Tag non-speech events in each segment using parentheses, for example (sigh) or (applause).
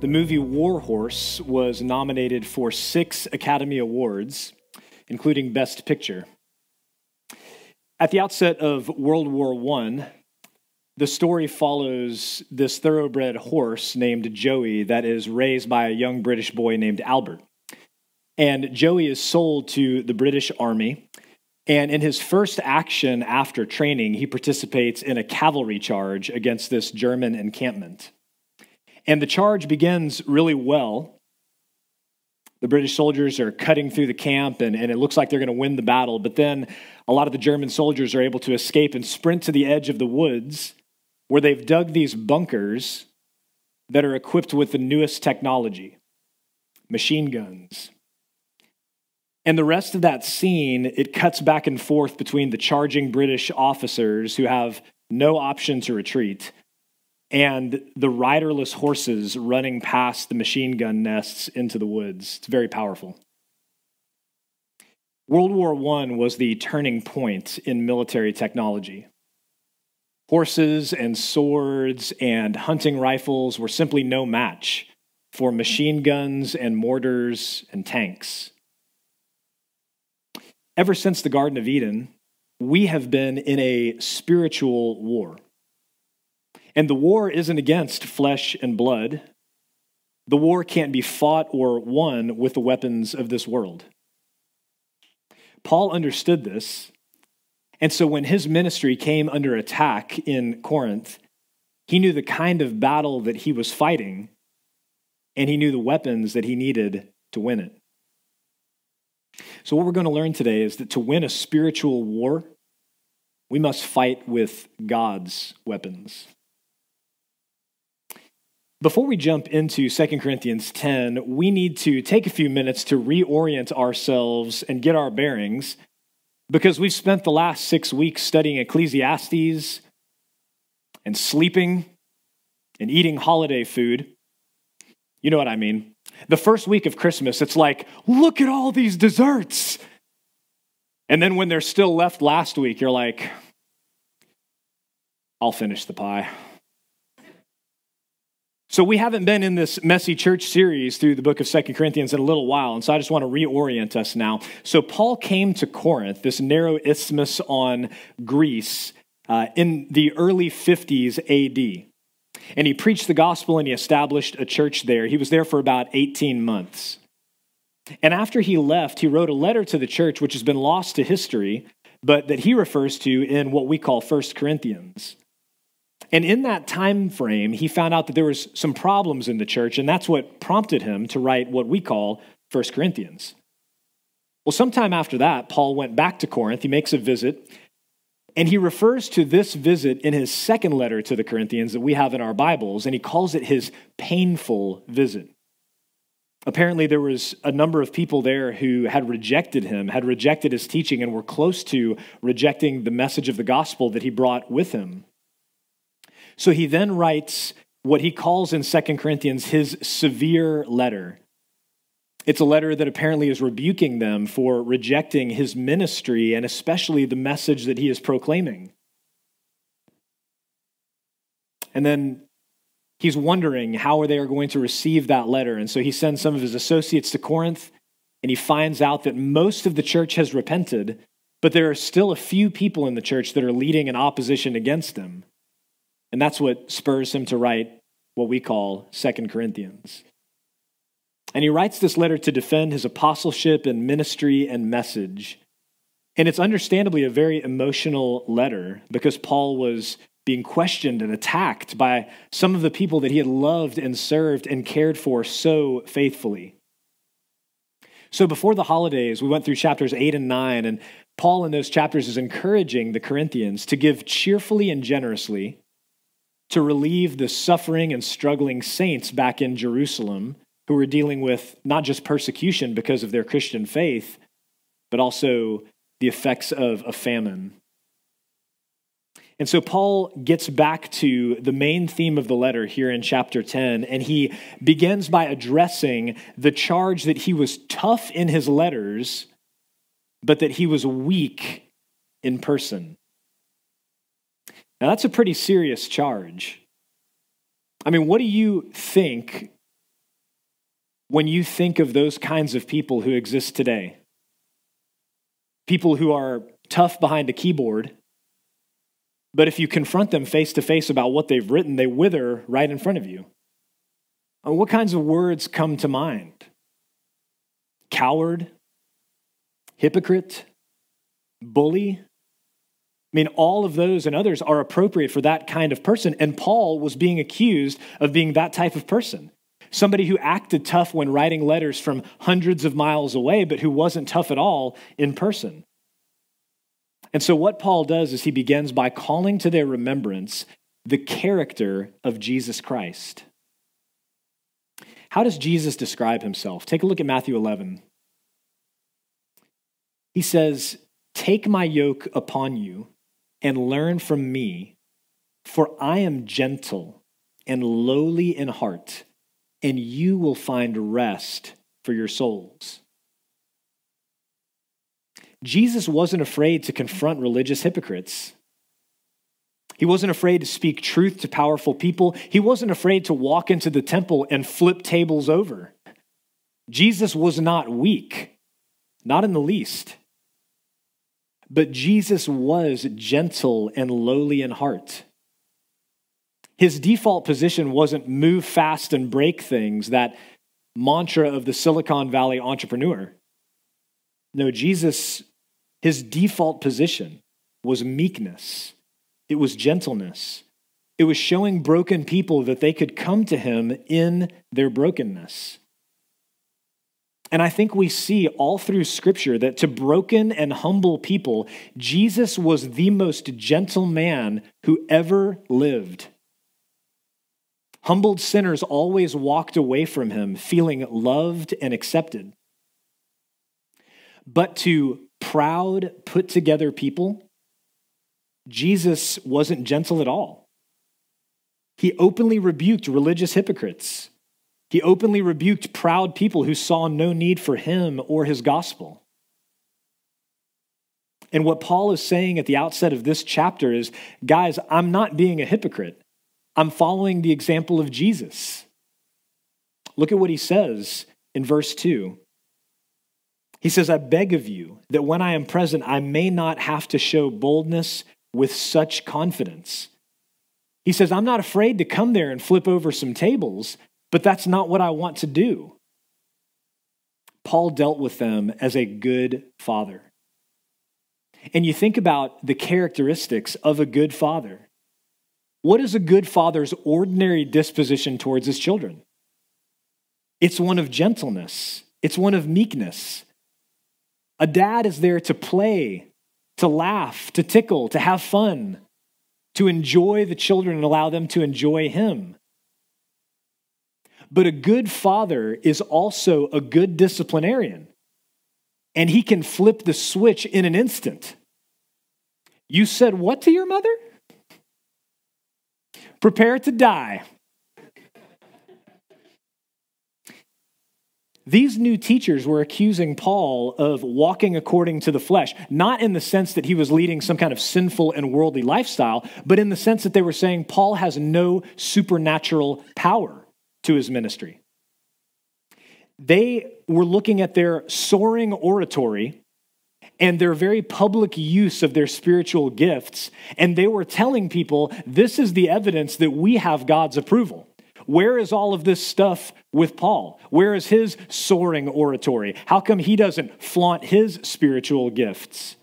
the movie War Horse was nominated for six Academy Awards, including Best Picture. At the outset of World War I, the story follows this thoroughbred horse named Joey that is raised by a young British boy named Albert. And Joey is sold to the British Army. And in his first action after training, he participates in a cavalry charge against this German encampment. And the charge begins really well. The British soldiers are cutting through the camp, and, and it looks like they're going to win the battle. But then a lot of the German soldiers are able to escape and sprint to the edge of the woods where they've dug these bunkers that are equipped with the newest technology machine guns. And the rest of that scene, it cuts back and forth between the charging British officers who have no option to retreat and the riderless horses running past the machine gun nests into the woods. It's very powerful. World War I was the turning point in military technology. Horses and swords and hunting rifles were simply no match for machine guns and mortars and tanks. Ever since the Garden of Eden, we have been in a spiritual war. And the war isn't against flesh and blood. The war can't be fought or won with the weapons of this world. Paul understood this. And so when his ministry came under attack in Corinth, he knew the kind of battle that he was fighting, and he knew the weapons that he needed to win it. So, what we're going to learn today is that to win a spiritual war, we must fight with God's weapons. Before we jump into 2 Corinthians 10, we need to take a few minutes to reorient ourselves and get our bearings because we've spent the last six weeks studying Ecclesiastes and sleeping and eating holiday food. You know what I mean. The first week of Christmas, it's like, look at all these desserts. And then when they're still left last week, you're like, I'll finish the pie. So we haven't been in this messy church series through the book of Second Corinthians in a little while, and so I just want to reorient us now. So Paul came to Corinth, this narrow isthmus on Greece, uh, in the early 50s AD. And he preached the gospel and he established a church there. He was there for about 18 months. And after he left, he wrote a letter to the church, which has been lost to history, but that he refers to in what we call First Corinthians. And in that time frame, he found out that there was some problems in the church, and that's what prompted him to write what we call 1 Corinthians. Well, sometime after that, Paul went back to Corinth. He makes a visit, and he refers to this visit in his second letter to the Corinthians that we have in our Bibles, and he calls it his painful visit. Apparently, there was a number of people there who had rejected him, had rejected his teaching, and were close to rejecting the message of the gospel that he brought with him. So he then writes what he calls in 2 Corinthians his severe letter. It's a letter that apparently is rebuking them for rejecting his ministry and especially the message that he is proclaiming. And then he's wondering how they are going to receive that letter. And so he sends some of his associates to Corinth and he finds out that most of the church has repented, but there are still a few people in the church that are leading an opposition against them. And that's what spurs him to write what we call Second Corinthians. And he writes this letter to defend his apostleship and ministry and message. And it's understandably a very emotional letter because Paul was being questioned and attacked by some of the people that he had loved and served and cared for so faithfully. So before the holidays, we went through chapters 8 and 9, and Paul in those chapters is encouraging the Corinthians to give cheerfully and generously to relieve the suffering and struggling saints back in Jerusalem who were dealing with not just persecution because of their Christian faith, but also the effects of a famine. And so Paul gets back to the main theme of the letter here in chapter 10, and he begins by addressing the charge that he was tough in his letters, but that he was weak in person. Now, that's a pretty serious charge. I mean, what do you think when you think of those kinds of people who exist today? People who are tough behind a keyboard, but if you confront them face to face about what they've written, they wither right in front of you. Uh, what kinds of words come to mind? Coward, hypocrite, bully, I mean, all of those and others are appropriate for that kind of person. And Paul was being accused of being that type of person. Somebody who acted tough when writing letters from hundreds of miles away, but who wasn't tough at all in person. And so, what Paul does is he begins by calling to their remembrance the character of Jesus Christ. How does Jesus describe himself? Take a look at Matthew 11. He says, Take my yoke upon you and learn from me, for I am gentle and lowly in heart, and you will find rest for your souls. Jesus wasn't afraid to confront religious hypocrites. He wasn't afraid to speak truth to powerful people. He wasn't afraid to walk into the temple and flip tables over. Jesus was not weak, not in the least. But Jesus was gentle and lowly in heart. His default position wasn't move fast and break things, that mantra of the Silicon Valley entrepreneur. No, Jesus, his default position was meekness, it was gentleness, it was showing broken people that they could come to him in their brokenness. And I think we see all through Scripture that to broken and humble people, Jesus was the most gentle man who ever lived. Humbled sinners always walked away from him feeling loved and accepted. But to proud, put together people, Jesus wasn't gentle at all. He openly rebuked religious hypocrites. He openly rebuked proud people who saw no need for him or his gospel. And what Paul is saying at the outset of this chapter is guys, I'm not being a hypocrite. I'm following the example of Jesus. Look at what he says in verse 2. He says, I beg of you that when I am present, I may not have to show boldness with such confidence. He says, I'm not afraid to come there and flip over some tables but that's not what I want to do. Paul dealt with them as a good father. And you think about the characteristics of a good father. What is a good father's ordinary disposition towards his children? It's one of gentleness, it's one of meekness. A dad is there to play, to laugh, to tickle, to have fun, to enjoy the children and allow them to enjoy him. But a good father is also a good disciplinarian, and he can flip the switch in an instant. You said what to your mother? Prepare to die. These new teachers were accusing Paul of walking according to the flesh, not in the sense that he was leading some kind of sinful and worldly lifestyle, but in the sense that they were saying Paul has no supernatural power to his ministry. They were looking at their soaring oratory and their very public use of their spiritual gifts, and they were telling people this is the evidence that we have God's approval. Where is all of this stuff with Paul? Where is his soaring oratory? How come he doesn't flaunt his spiritual gifts?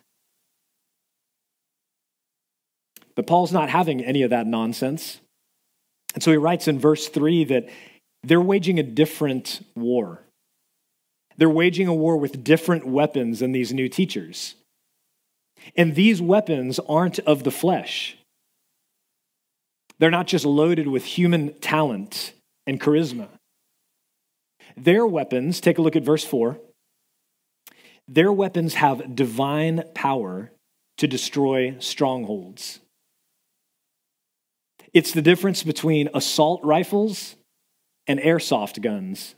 But Paul's not having any of that nonsense. And so he writes in verse 3 that they're waging a different war. They're waging a war with different weapons than these new teachers. And these weapons aren't of the flesh. They're not just loaded with human talent and charisma. Their weapons, take a look at verse 4. Their weapons have divine power to destroy strongholds. It's the difference between assault rifles and airsoft guns.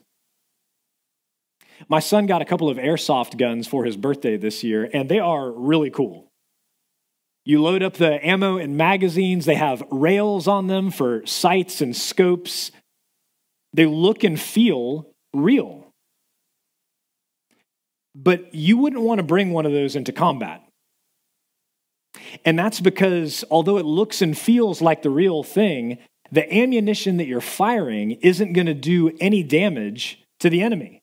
My son got a couple of airsoft guns for his birthday this year, and they are really cool. You load up the ammo and magazines, they have rails on them for sights and scopes. They look and feel real. But you wouldn't want to bring one of those into combat. And that's because although it looks and feels like the real thing, the ammunition that you're firing isn't going to do any damage to the enemy.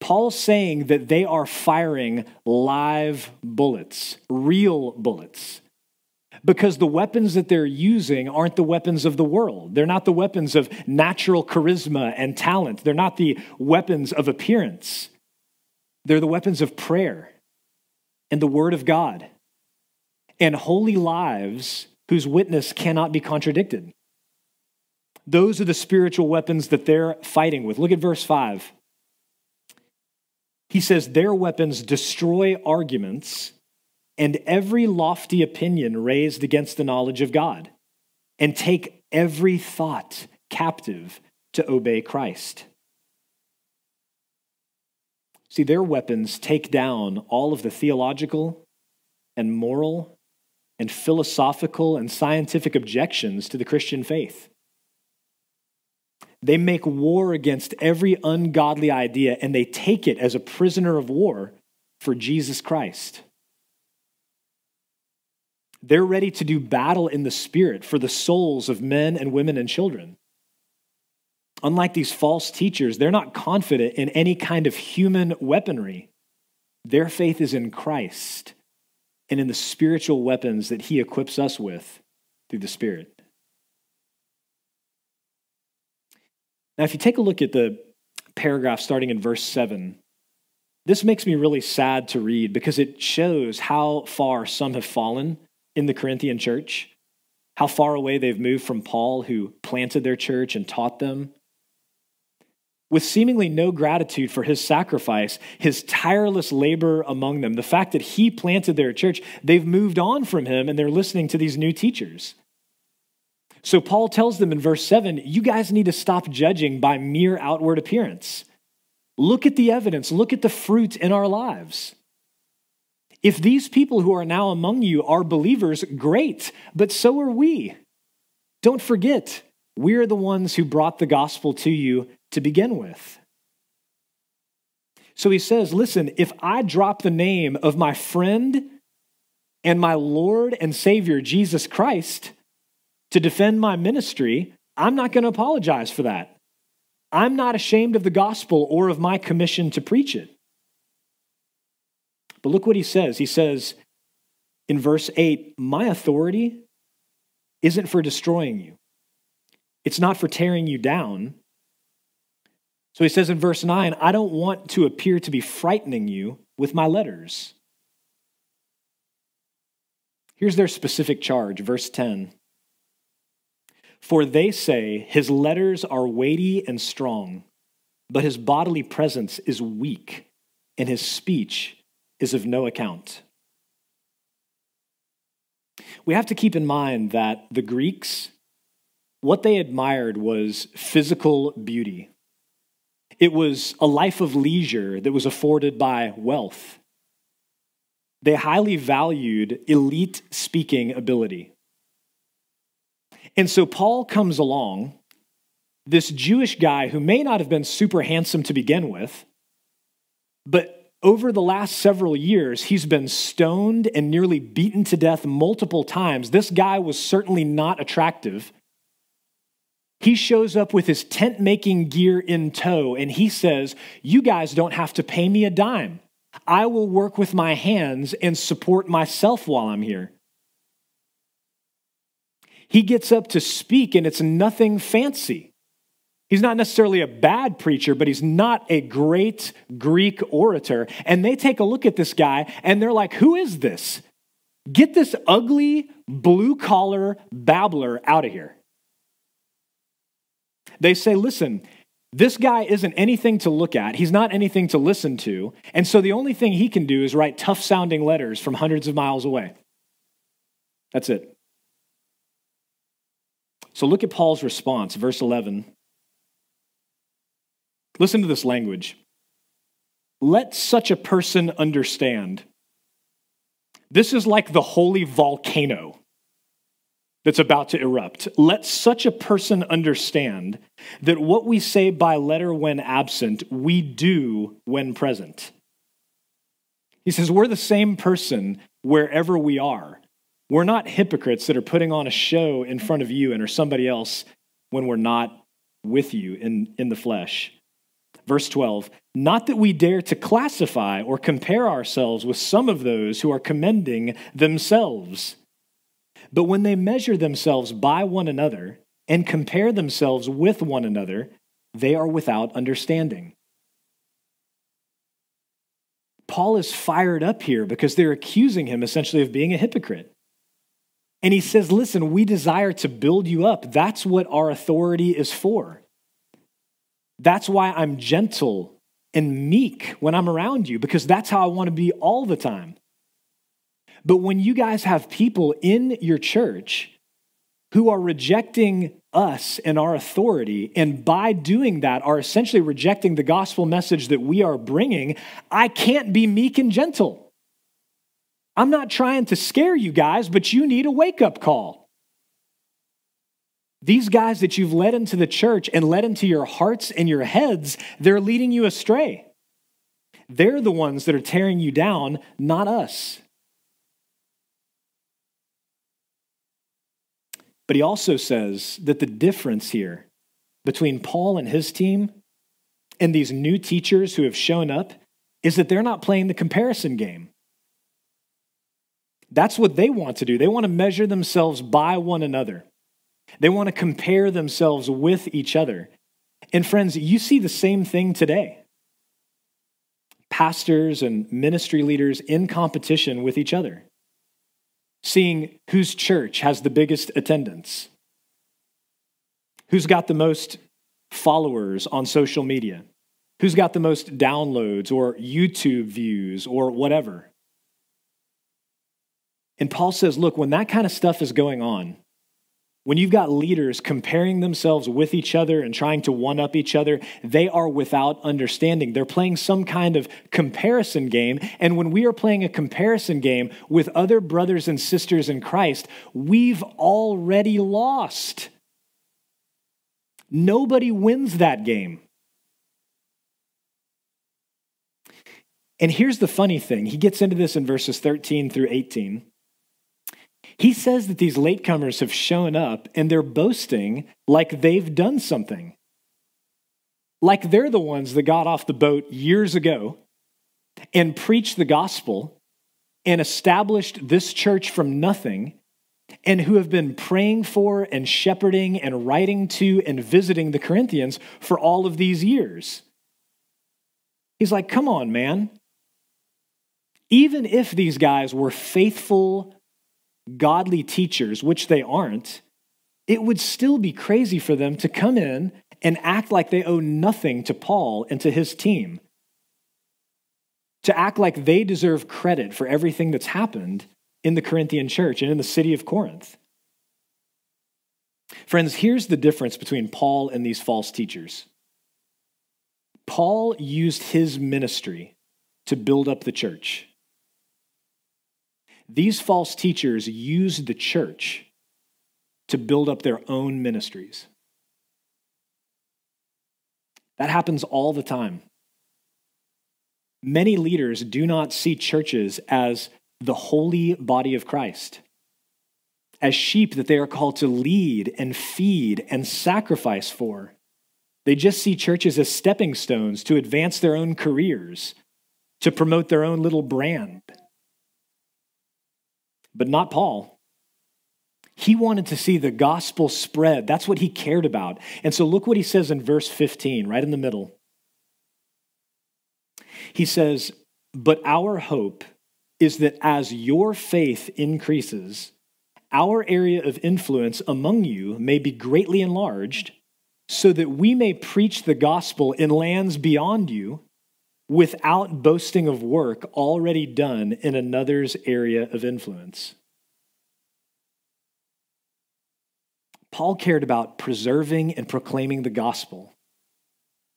Paul's saying that they are firing live bullets, real bullets, because the weapons that they're using aren't the weapons of the world. They're not the weapons of natural charisma and talent. They're not the weapons of appearance. They're the weapons of prayer and the Word of God and holy lives whose witness cannot be contradicted. Those are the spiritual weapons that they're fighting with. Look at verse 5. He says, Their weapons destroy arguments and every lofty opinion raised against the knowledge of God, and take every thought captive to obey Christ. See, their weapons take down all of the theological and moral and philosophical and scientific objections to the Christian faith. They make war against every ungodly idea and they take it as a prisoner of war for Jesus Christ. They're ready to do battle in the spirit for the souls of men and women and children. Unlike these false teachers, they're not confident in any kind of human weaponry. Their faith is in Christ and in the spiritual weapons that he equips us with through the Spirit. Now, if you take a look at the paragraph starting in verse 7, this makes me really sad to read because it shows how far some have fallen in the Corinthian church, how far away they've moved from Paul, who planted their church and taught them. With seemingly no gratitude for his sacrifice, his tireless labor among them, the fact that he planted their church, they've moved on from him and they're listening to these new teachers. So Paul tells them in verse 7 you guys need to stop judging by mere outward appearance. Look at the evidence, look at the fruit in our lives. If these people who are now among you are believers, great, but so are we. Don't forget, we're the ones who brought the gospel to you to begin with. So he says, Listen, if I drop the name of my friend and my Lord and Savior, Jesus Christ, to defend my ministry, I'm not going to apologize for that. I'm not ashamed of the gospel or of my commission to preach it. But look what he says. He says in verse 8, My authority isn't for destroying you, it's not for tearing you down. So he says in verse 9, I don't want to appear to be frightening you with my letters. Here's their specific charge, verse 10. For they say his letters are weighty and strong, but his bodily presence is weak, and his speech is of no account. We have to keep in mind that the Greeks, what they admired was physical beauty. It was a life of leisure that was afforded by wealth. They highly valued elite speaking ability. And so Paul comes along, this Jewish guy who may not have been super handsome to begin with, but over the last several years, he's been stoned and nearly beaten to death multiple times. This guy was certainly not attractive. He shows up with his tent making gear in tow and he says, You guys don't have to pay me a dime. I will work with my hands and support myself while I'm here. He gets up to speak, and it's nothing fancy. He's not necessarily a bad preacher, but he's not a great Greek orator. And they take a look at this guy and they're like, Who is this? Get this ugly, blue collar babbler out of here. They say, listen, this guy isn't anything to look at. He's not anything to listen to. And so the only thing he can do is write tough sounding letters from hundreds of miles away. That's it. So look at Paul's response, verse 11. Listen to this language. Let such a person understand. This is like the holy volcano that's about to erupt. Let such a person understand that what we say by letter when absent, we do when present. He says, We're the same person wherever we are. We're not hypocrites that are putting on a show in front of you and or somebody else when we're not with you in, in the flesh. Verse 12, not that we dare to classify or compare ourselves with some of those who are commending themselves. But when they measure themselves by one another and compare themselves with one another, they are without understanding. Paul is fired up here because they're accusing him essentially of being a hypocrite. And he says, Listen, we desire to build you up. That's what our authority is for. That's why I'm gentle and meek when I'm around you, because that's how I want to be all the time. But when you guys have people in your church who are rejecting us and our authority, and by doing that are essentially rejecting the gospel message that we are bringing, I can't be meek and gentle. I'm not trying to scare you guys, but you need a wake up call. These guys that you've led into the church and led into your hearts and your heads, they're leading you astray. They're the ones that are tearing you down, not us. But he also says that the difference here between Paul and his team and these new teachers who have shown up is that they're not playing the comparison game. That's what they want to do. They want to measure themselves by one another. They want to compare themselves with each other. And friends, you see the same thing today. Pastors and ministry leaders in competition with each other seeing whose church has the biggest attendance, who's got the most followers on social media, who's got the most downloads or YouTube views or whatever. And Paul says, look, when that kind of stuff is going on, when you've got leaders comparing themselves with each other and trying to one up each other, they are without understanding. They're playing some kind of comparison game. And when we are playing a comparison game with other brothers and sisters in Christ, we've already lost. Nobody wins that game. And here's the funny thing he gets into this in verses 13 through 18. He says that these latecomers have shown up and they're boasting like they've done something. Like they're the ones that got off the boat years ago and preached the gospel and established this church from nothing and who have been praying for and shepherding and writing to and visiting the Corinthians for all of these years. He's like, come on, man. Even if these guys were faithful godly teachers, which they aren't, it would still be crazy for them to come in and act like they owe nothing to Paul and to his team. To act like they deserve credit for everything that's happened in the Corinthian church and in the city of Corinth. Friends, here's the difference between Paul and these false teachers. Paul used his ministry to build up the church. These false teachers used the church to build up their own ministries. That happens all the time. Many leaders do not see churches as the holy body of Christ, as sheep that they are called to lead and feed and sacrifice for. They just see churches as stepping stones to advance their own careers, to promote their own little brand but not Paul. He wanted to see the gospel spread. That's what he cared about. And so look what he says in verse 15, right in the middle. He says, But our hope is that as your faith increases, our area of influence among you may be greatly enlarged, so that we may preach the gospel in lands beyond you without boasting of work already done in another's area of influence. Paul cared about preserving and proclaiming the gospel.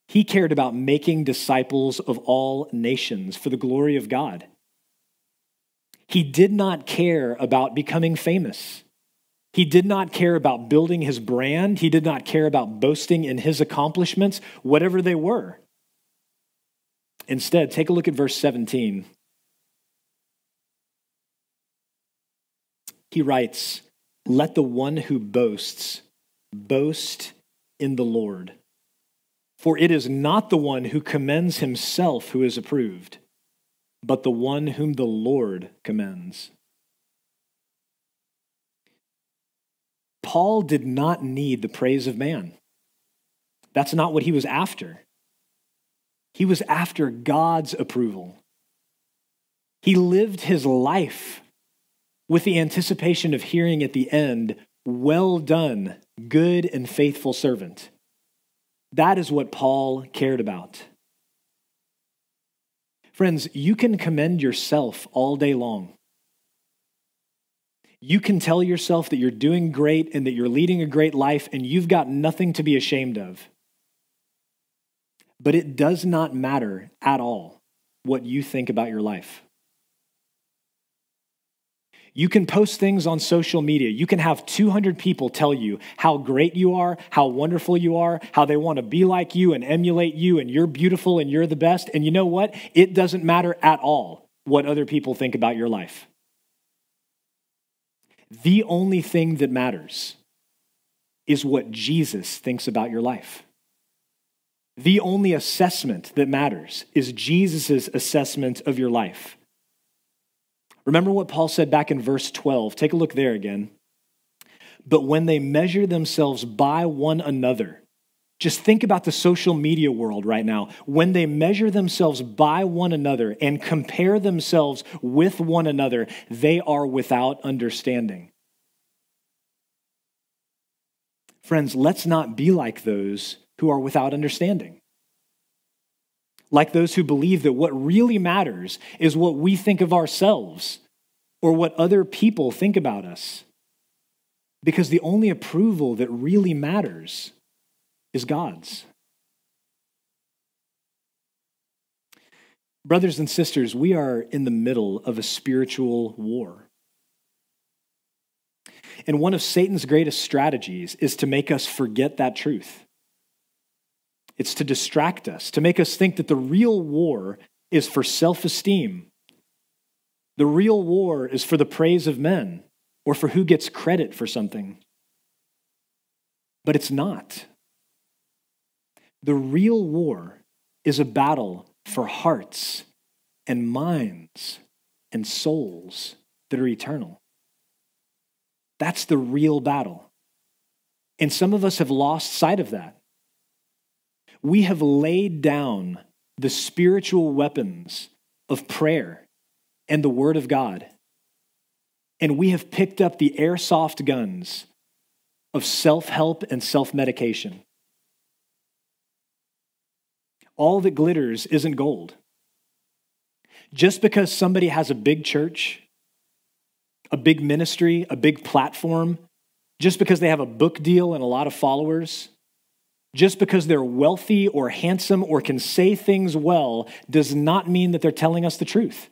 He cared about making disciples of all nations for the glory of God. He did not care about becoming famous. He did not care about building his brand. He did not care about boasting in his accomplishments, whatever they were. Instead, take a look at verse 17. He writes, Let the one who boasts boast in the Lord. For it is not the one who commends himself who is approved, but the one whom the Lord commends. Paul did not need the praise of man. That's not what he was after. He was after God's approval. He lived his life with the anticipation of hearing at the end, Well done, good and faithful servant. That is what Paul cared about. Friends, you can commend yourself all day long. You can tell yourself that you're doing great and that you're leading a great life and you've got nothing to be ashamed of. But it does not matter at all what you think about your life. You can post things on social media. You can have 200 people tell you how great you are, how wonderful you are, how they want to be like you and emulate you, and you're beautiful and you're the best. And you know what? It doesn't matter at all what other people think about your life. The only thing that matters is what Jesus thinks about your life. The only assessment that matters is Jesus' assessment of your life. Remember what Paul said back in verse 12. Take a look there again. But when they measure themselves by one another, just think about the social media world right now. When they measure themselves by one another and compare themselves with one another, they are without understanding. Friends, let's not be like those who are without understanding. Like those who believe that what really matters is what we think of ourselves or what other people think about us. Because the only approval that really matters is God's. Brothers and sisters, we are in the middle of a spiritual war. And one of Satan's greatest strategies is to make us forget that truth. It's to distract us, to make us think that the real war is for self esteem. The real war is for the praise of men or for who gets credit for something. But it's not. The real war is a battle for hearts and minds and souls that are eternal. That's the real battle. And some of us have lost sight of that we have laid down the spiritual weapons of prayer and the Word of God. And we have picked up the airsoft guns of self help and self medication. All that glitters isn't gold. Just because somebody has a big church, a big ministry, a big platform, just because they have a book deal and a lot of followers, just because they're wealthy or handsome or can say things well does not mean that they're telling us the truth.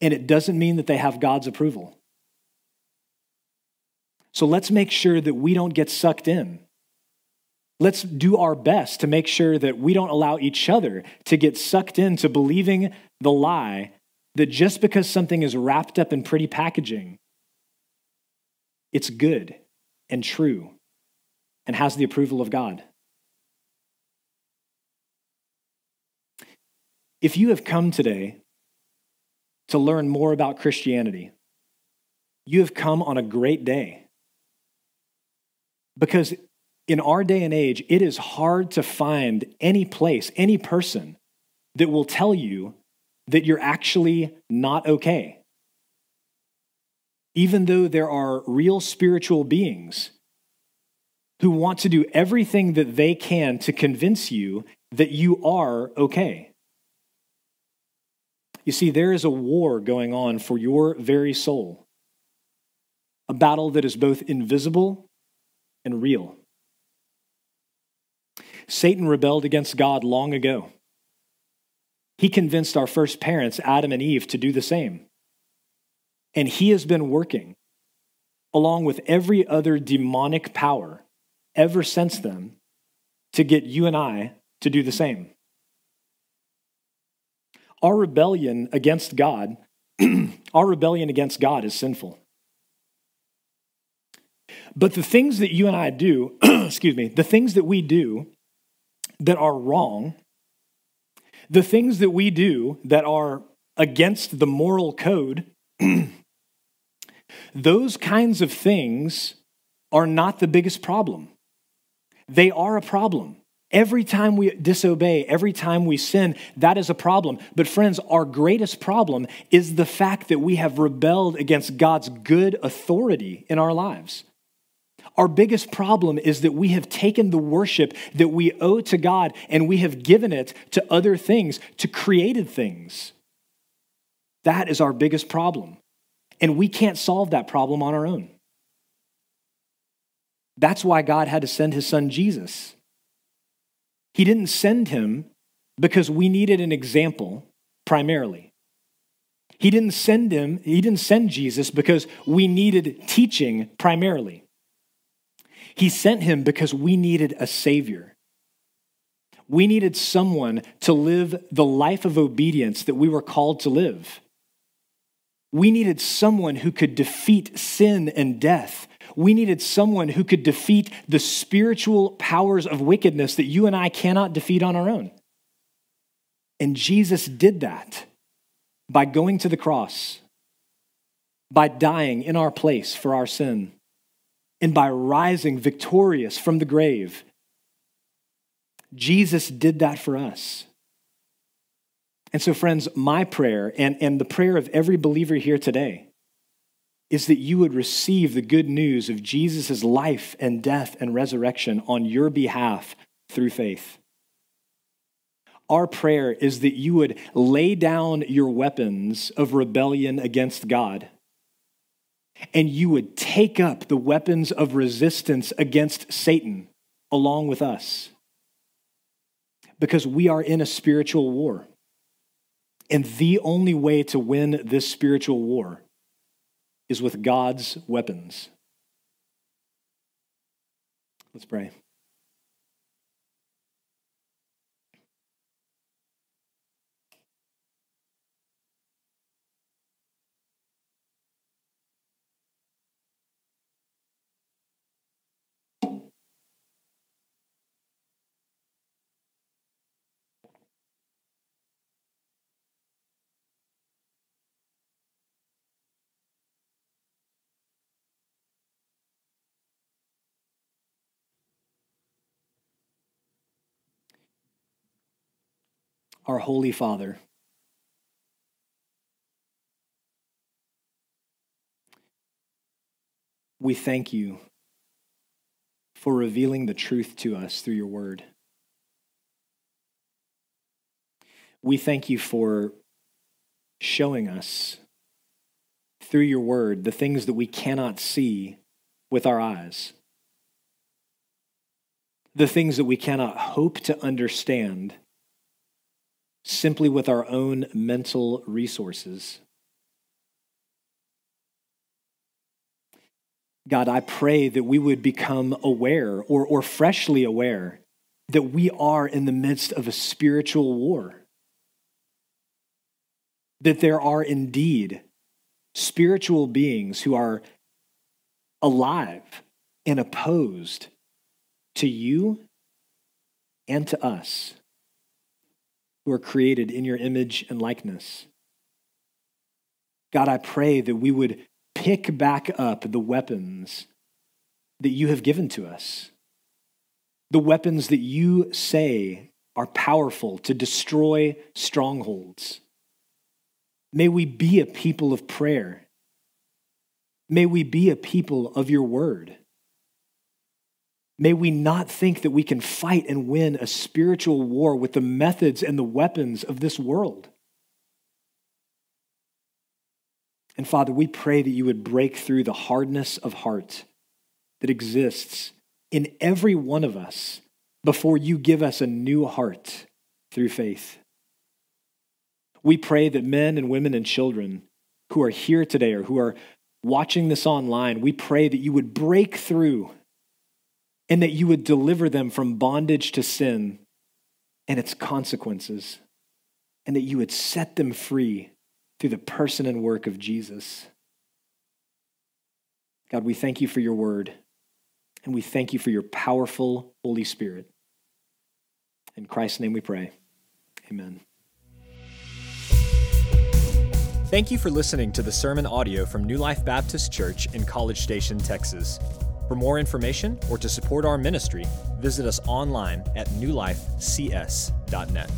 And it doesn't mean that they have God's approval. So let's make sure that we don't get sucked in. Let's do our best to make sure that we don't allow each other to get sucked into believing the lie that just because something is wrapped up in pretty packaging, it's good and true and has the approval of God. If you have come today to learn more about Christianity, you have come on a great day. Because in our day and age, it is hard to find any place, any person that will tell you that you're actually not okay. Even though there are real spiritual beings who want to do everything that they can to convince you that you are okay. You see, there is a war going on for your very soul, a battle that is both invisible and real. Satan rebelled against God long ago. He convinced our first parents, Adam and Eve, to do the same. And he has been working, along with every other demonic power ever since then, to get you and I to do the same. Our rebellion against God, (clears throat) our rebellion against God is sinful. But the things that you and I do, (clears throat) excuse me, the things that we do that are wrong, the things that we do that are against the moral code, (clears throat) those kinds of things are not the biggest problem. They are a problem. Every time we disobey, every time we sin, that is a problem. But, friends, our greatest problem is the fact that we have rebelled against God's good authority in our lives. Our biggest problem is that we have taken the worship that we owe to God and we have given it to other things, to created things. That is our biggest problem. And we can't solve that problem on our own. That's why God had to send his son Jesus. He didn't send him because we needed an example primarily. He didn't send him, he didn't send Jesus because we needed teaching primarily. He sent him because we needed a savior. We needed someone to live the life of obedience that we were called to live. We needed someone who could defeat sin and death we needed someone who could defeat the spiritual powers of wickedness that you and I cannot defeat on our own. And Jesus did that by going to the cross, by dying in our place for our sin, and by rising victorious from the grave. Jesus did that for us. And so, friends, my prayer and, and the prayer of every believer here today is that you would receive the good news of Jesus' life and death and resurrection on your behalf through faith. Our prayer is that you would lay down your weapons of rebellion against God and you would take up the weapons of resistance against Satan along with us. Because we are in a spiritual war. And the only way to win this spiritual war is with God's weapons. Let's pray. Our Holy Father. We thank you for revealing the truth to us through your word. We thank you for showing us through your word the things that we cannot see with our eyes, the things that we cannot hope to understand simply with our own mental resources. God, I pray that we would become aware or, or freshly aware that we are in the midst of a spiritual war. That there are indeed spiritual beings who are alive and opposed to you and to us who are created in your image and likeness. God, I pray that we would pick back up the weapons that you have given to us, the weapons that you say are powerful to destroy strongholds, May we be a people of prayer. May we be a people of your word. May we not think that we can fight and win a spiritual war with the methods and the weapons of this world. And Father, we pray that you would break through the hardness of heart that exists in every one of us before you give us a new heart through faith. We pray that men and women and children who are here today or who are watching this online, we pray that you would break through and that you would deliver them from bondage to sin and its consequences, and that you would set them free through the person and work of Jesus. God, we thank you for your word, and we thank you for your powerful Holy Spirit. In Christ's name we pray. Amen. Thank you for listening to the sermon audio from New Life Baptist Church in College Station, Texas. For more information or to support our ministry, visit us online at newlifecs.net.